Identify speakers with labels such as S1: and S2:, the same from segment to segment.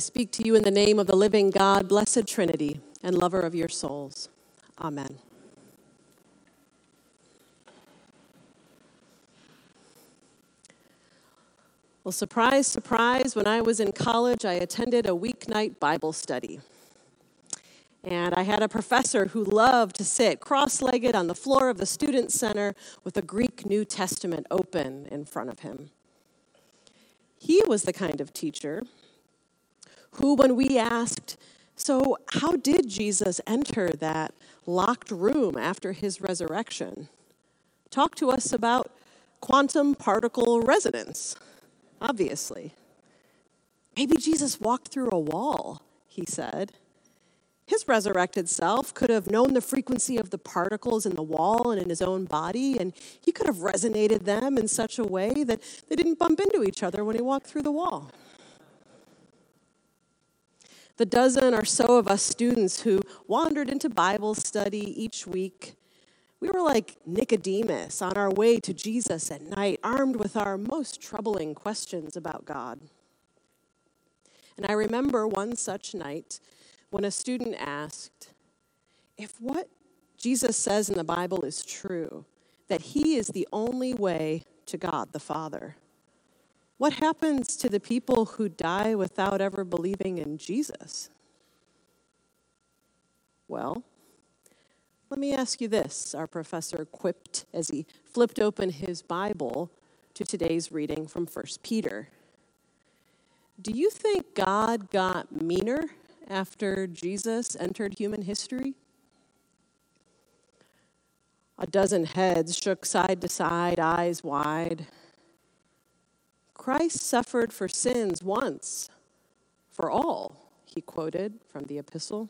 S1: speak to you in the name of the living God, blessed Trinity, and lover of your souls. Amen. Well, surprise, surprise, when I was in college, I attended a weeknight Bible study. And I had a professor who loved to sit cross legged on the floor of the Student Center with a Greek New Testament open in front of him. He was the kind of teacher who, when we asked, So, how did Jesus enter that locked room after his resurrection? Talk to us about quantum particle resonance, obviously. Maybe Jesus walked through a wall, he said. His resurrected self could have known the frequency of the particles in the wall and in his own body, and he could have resonated them in such a way that they didn't bump into each other when he walked through the wall. The dozen or so of us students who wandered into Bible study each week, we were like Nicodemus on our way to Jesus at night, armed with our most troubling questions about God. And I remember one such night when a student asked, If what Jesus says in the Bible is true, that he is the only way to God the Father, what happens to the people who die without ever believing in Jesus? Well, let me ask you this, our professor quipped as he flipped open his Bible to today's reading from 1 Peter. Do you think God got meaner after Jesus entered human history? A dozen heads shook side to side, eyes wide. Christ suffered for sins once, for all, he quoted from the epistle.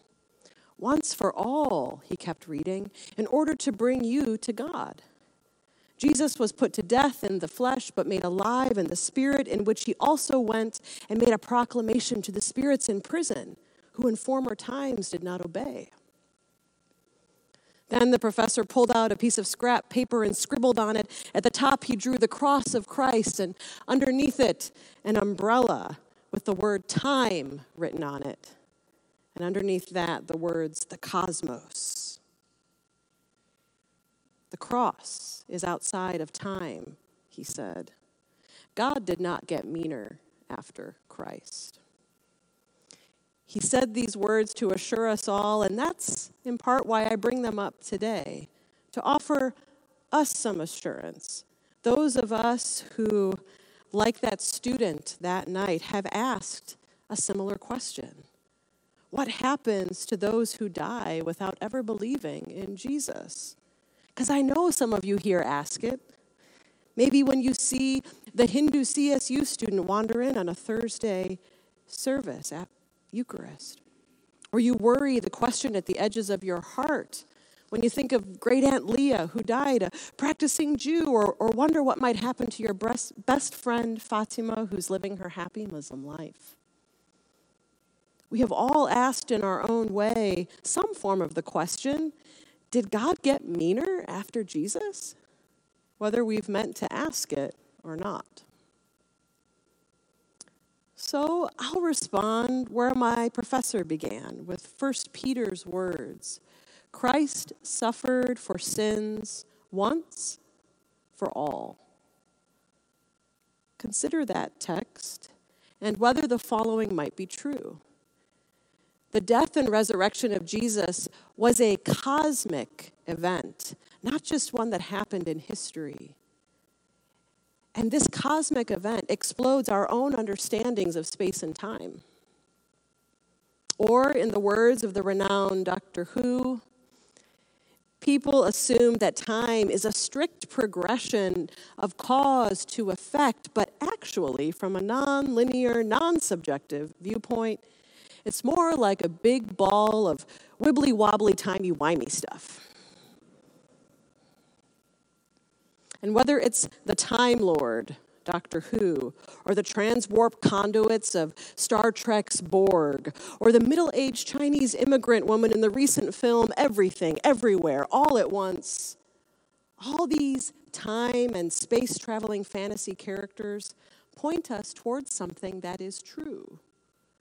S1: Once for all, he kept reading, in order to bring you to God. Jesus was put to death in the flesh, but made alive in the spirit, in which he also went and made a proclamation to the spirits in prison who in former times did not obey. Then the professor pulled out a piece of scrap paper and scribbled on it. At the top, he drew the cross of Christ, and underneath it, an umbrella with the word time written on it. And underneath that, the words the cosmos. The cross is outside of time, he said. God did not get meaner after Christ. He said these words to assure us all, and that's in part why I bring them up today to offer us some assurance. Those of us who, like that student that night, have asked a similar question What happens to those who die without ever believing in Jesus? Because I know some of you here ask it. Maybe when you see the Hindu CSU student wander in on a Thursday service Eucharist. Or you worry the question at the edges of your heart when you think of great Aunt Leah who died, a practicing Jew, or, or wonder what might happen to your best friend Fatima who's living her happy Muslim life. We have all asked in our own way some form of the question Did God get meaner after Jesus? Whether we've meant to ask it or not. So I'll respond where my professor began with 1 Peter's words Christ suffered for sins once for all. Consider that text and whether the following might be true. The death and resurrection of Jesus was a cosmic event, not just one that happened in history. And this cosmic event explodes our own understandings of space and time. Or, in the words of the renowned Doctor Who, people assume that time is a strict progression of cause to effect, but actually, from a non linear, non subjective viewpoint, it's more like a big ball of wibbly wobbly, timey wimey stuff. And whether it's the Time Lord, Doctor Who, or the transwarp conduits of Star Trek's Borg, or the middle aged Chinese immigrant woman in the recent film Everything, Everywhere, All at Once, all these time and space traveling fantasy characters point us towards something that is true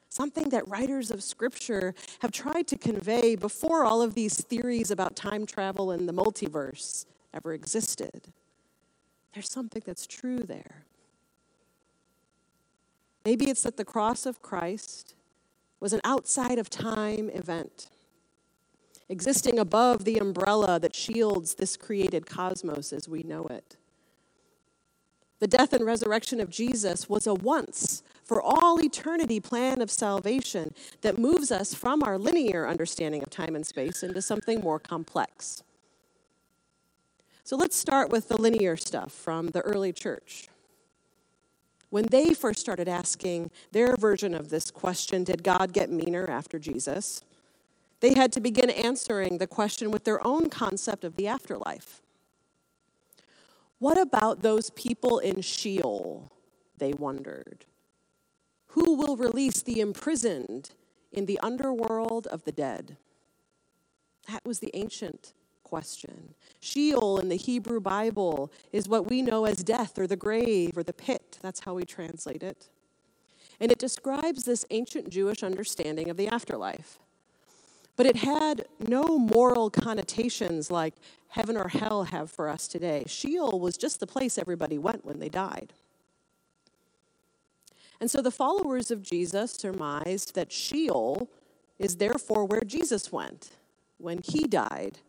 S1: something that writers of scripture have tried to convey before all of these theories about time travel and the multiverse ever existed. There's something that's true there. Maybe it's that the cross of Christ was an outside of time event, existing above the umbrella that shields this created cosmos as we know it. The death and resurrection of Jesus was a once for all eternity plan of salvation that moves us from our linear understanding of time and space into something more complex. So let's start with the linear stuff from the early church. When they first started asking their version of this question, did God get meaner after Jesus? They had to begin answering the question with their own concept of the afterlife. What about those people in Sheol? They wondered. Who will release the imprisoned in the underworld of the dead? That was the ancient question. Sheol in the Hebrew Bible is what we know as death or the grave or the pit. That's how we translate it. And it describes this ancient Jewish understanding of the afterlife. But it had no moral connotations like heaven or hell have for us today. Sheol was just the place everybody went when they died. And so the followers of Jesus surmised that Sheol is therefore where Jesus went when he died.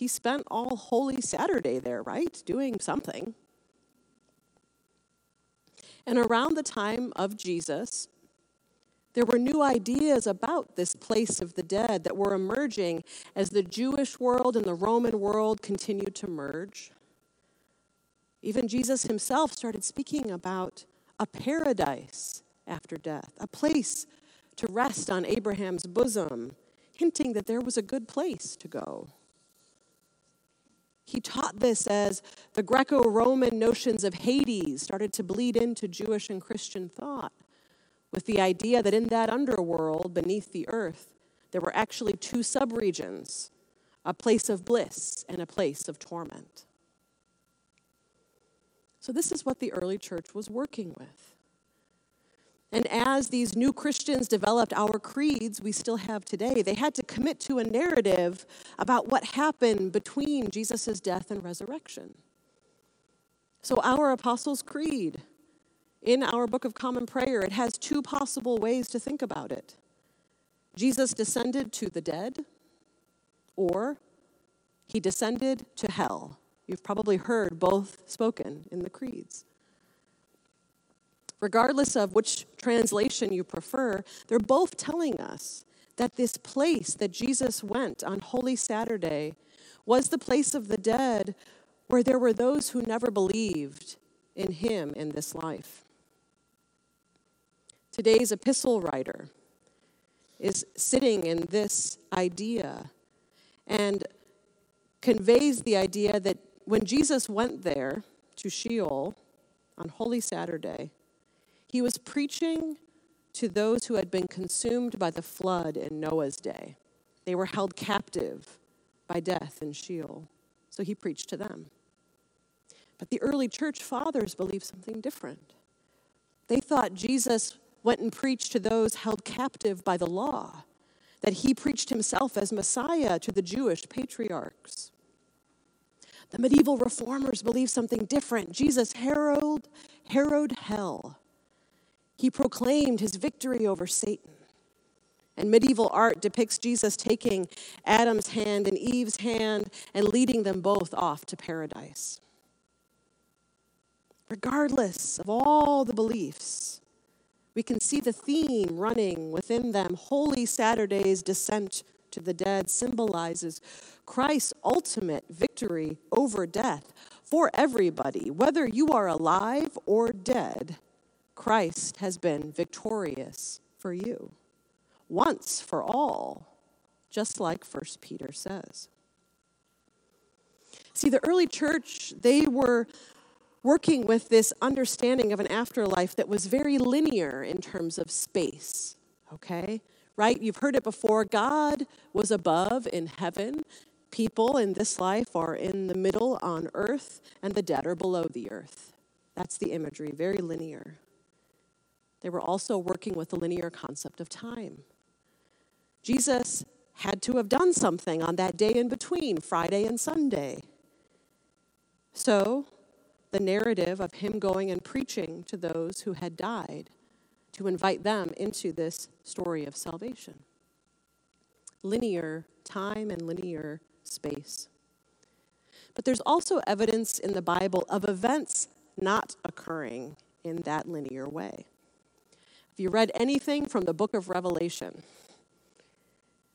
S1: He spent all Holy Saturday there, right? Doing something. And around the time of Jesus, there were new ideas about this place of the dead that were emerging as the Jewish world and the Roman world continued to merge. Even Jesus himself started speaking about a paradise after death, a place to rest on Abraham's bosom, hinting that there was a good place to go. He taught this as the Greco Roman notions of Hades started to bleed into Jewish and Christian thought, with the idea that in that underworld beneath the earth, there were actually two subregions a place of bliss and a place of torment. So, this is what the early church was working with. And as these new Christians developed our creeds we still have today, they had to commit to a narrative about what happened between Jesus' death and resurrection. So, our Apostles' Creed, in our Book of Common Prayer, it has two possible ways to think about it Jesus descended to the dead, or he descended to hell. You've probably heard both spoken in the creeds. Regardless of which translation you prefer, they're both telling us that this place that Jesus went on Holy Saturday was the place of the dead where there were those who never believed in him in this life. Today's epistle writer is sitting in this idea and conveys the idea that when Jesus went there to Sheol on Holy Saturday, he was preaching to those who had been consumed by the flood in Noah's day. They were held captive by death in Sheol. So he preached to them. But the early church fathers believed something different. They thought Jesus went and preached to those held captive by the law, that he preached himself as Messiah to the Jewish patriarchs. The medieval reformers believed something different. Jesus heralded, harrowed hell. He proclaimed his victory over Satan. And medieval art depicts Jesus taking Adam's hand and Eve's hand and leading them both off to paradise. Regardless of all the beliefs, we can see the theme running within them. Holy Saturday's descent to the dead symbolizes Christ's ultimate victory over death for everybody. Whether you are alive or dead, Christ has been victorious for you once for all, just like 1 Peter says. See, the early church, they were working with this understanding of an afterlife that was very linear in terms of space, okay? right? You've heard it before. God was above in heaven. People in this life are in the middle on earth, and the dead are below the earth. That's the imagery, very linear. They were also working with the linear concept of time. Jesus had to have done something on that day in between, Friday and Sunday. So, the narrative of him going and preaching to those who had died to invite them into this story of salvation. Linear time and linear space. But there's also evidence in the Bible of events not occurring in that linear way. You read anything from the book of Revelation,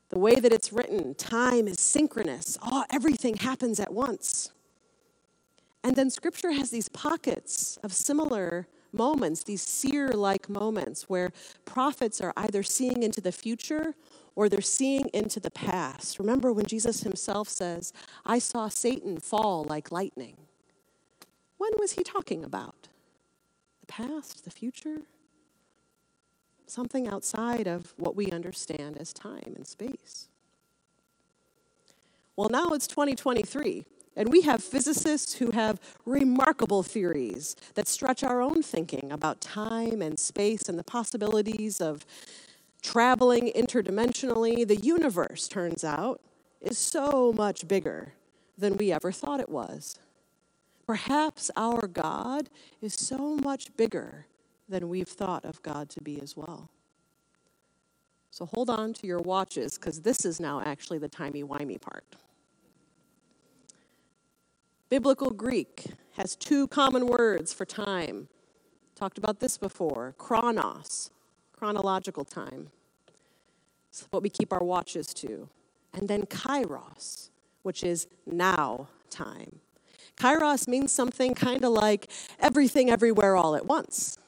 S1: the way that it's written, time is synchronous. Oh, everything happens at once. And then scripture has these pockets of similar moments, these seer like moments where prophets are either seeing into the future or they're seeing into the past. Remember when Jesus himself says, I saw Satan fall like lightning. When was he talking about? The past, the future? Something outside of what we understand as time and space. Well, now it's 2023, and we have physicists who have remarkable theories that stretch our own thinking about time and space and the possibilities of traveling interdimensionally, the universe, turns out, is so much bigger than we ever thought it was. Perhaps our God is so much bigger than we've thought of God to be as well. So hold on to your watches because this is now actually the timey-wimey part. Biblical Greek has two common words for time. Talked about this before chronos, chronological time. It's what we keep our watches to. And then kairos, which is now time. Kairos means something kind of like everything everywhere all at once.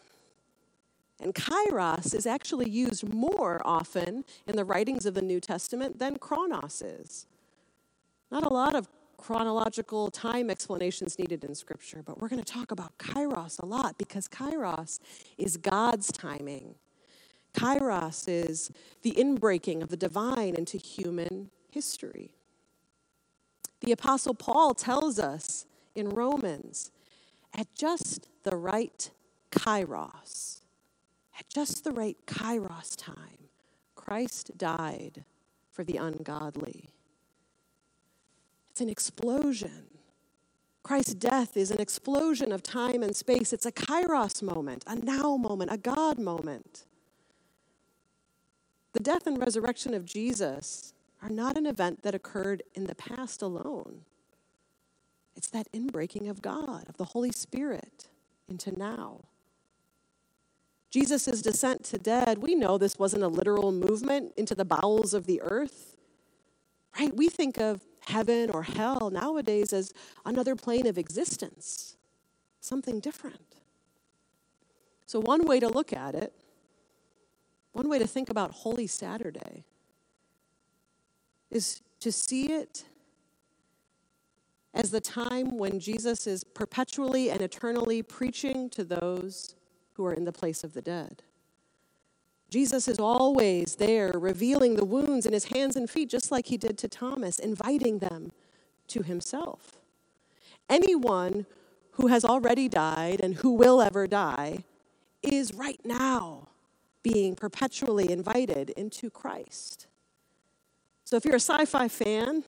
S1: And kairos is actually used more often in the writings of the New Testament than chronos is. Not a lot of chronological time explanations needed in Scripture, but we're going to talk about kairos a lot because kairos is God's timing. Kairos is the inbreaking of the divine into human history. The Apostle Paul tells us in Romans at just the right kairos, at just the right kairos time, Christ died for the ungodly. It's an explosion. Christ's death is an explosion of time and space. It's a kairos moment, a now moment, a God moment. The death and resurrection of Jesus are not an event that occurred in the past alone. It's that inbreaking of God, of the Holy Spirit into now. Jesus' descent to dead, we know this wasn't a literal movement into the bowels of the earth, right? We think of heaven or hell nowadays as another plane of existence, something different. So, one way to look at it one way to think about Holy Saturday is to see it as the time when Jesus is perpetually and eternally preaching to those who are in the place of the dead. Jesus is always there, revealing the wounds in his hands and feet, just like he did to Thomas, inviting them to himself. Anyone who has already died and who will ever die is right now being perpetually invited into Christ. So if you're a sci fi fan,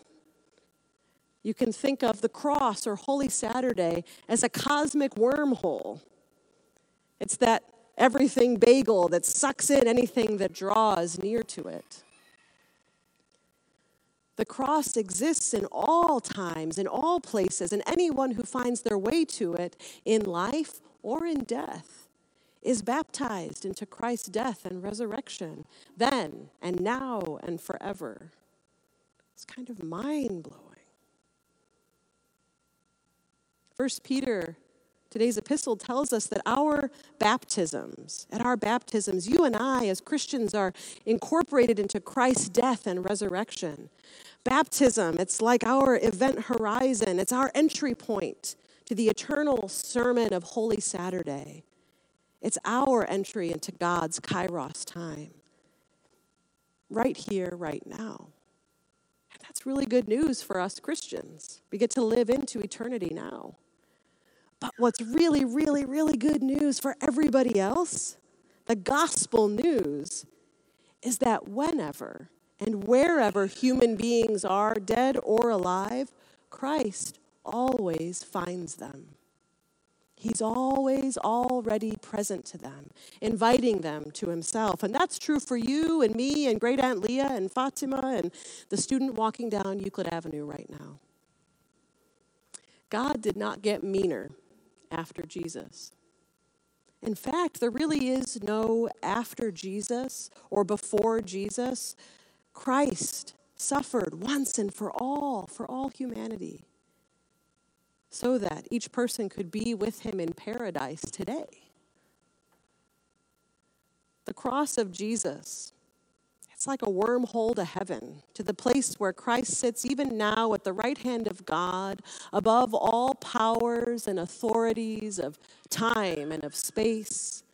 S1: you can think of the cross or Holy Saturday as a cosmic wormhole. It's that everything bagel that sucks in anything that draws near to it. The cross exists in all times, in all places, and anyone who finds their way to it in life or in death is baptized into Christ's death and resurrection, then and now and forever. It's kind of mind blowing. First Peter, today's epistle, tells us that our baptisms, at our baptisms, you and I as Christians are incorporated into Christ's death and resurrection. Baptism, it's like our event horizon, it's our entry point to the eternal sermon of Holy Saturday. It's our entry into God's kairos time. Right here, right now. And that's really good news for us Christians. We get to live into eternity now. But what's really, really, really good news for everybody else, The gospel news is that whenever and wherever human beings are, dead or alive, Christ always finds them. He's always already present to them, inviting them to himself. And that's true for you and me and great Aunt Leah and Fatima and the student walking down Euclid Avenue right now. God did not get meaner after Jesus. In fact, there really is no after Jesus or before Jesus. Christ suffered once and for all, for all humanity so that each person could be with him in paradise today. The cross of Jesus, it's like a wormhole to heaven, to the place where Christ sits even now at the right hand of God, above all powers and authorities of time and of space,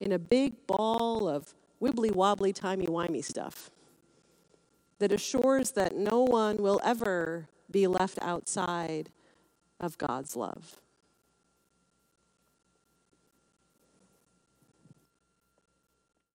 S1: in a big ball of wibbly wobbly, timey wimey stuff that assures that no one will ever be left outside of God's love.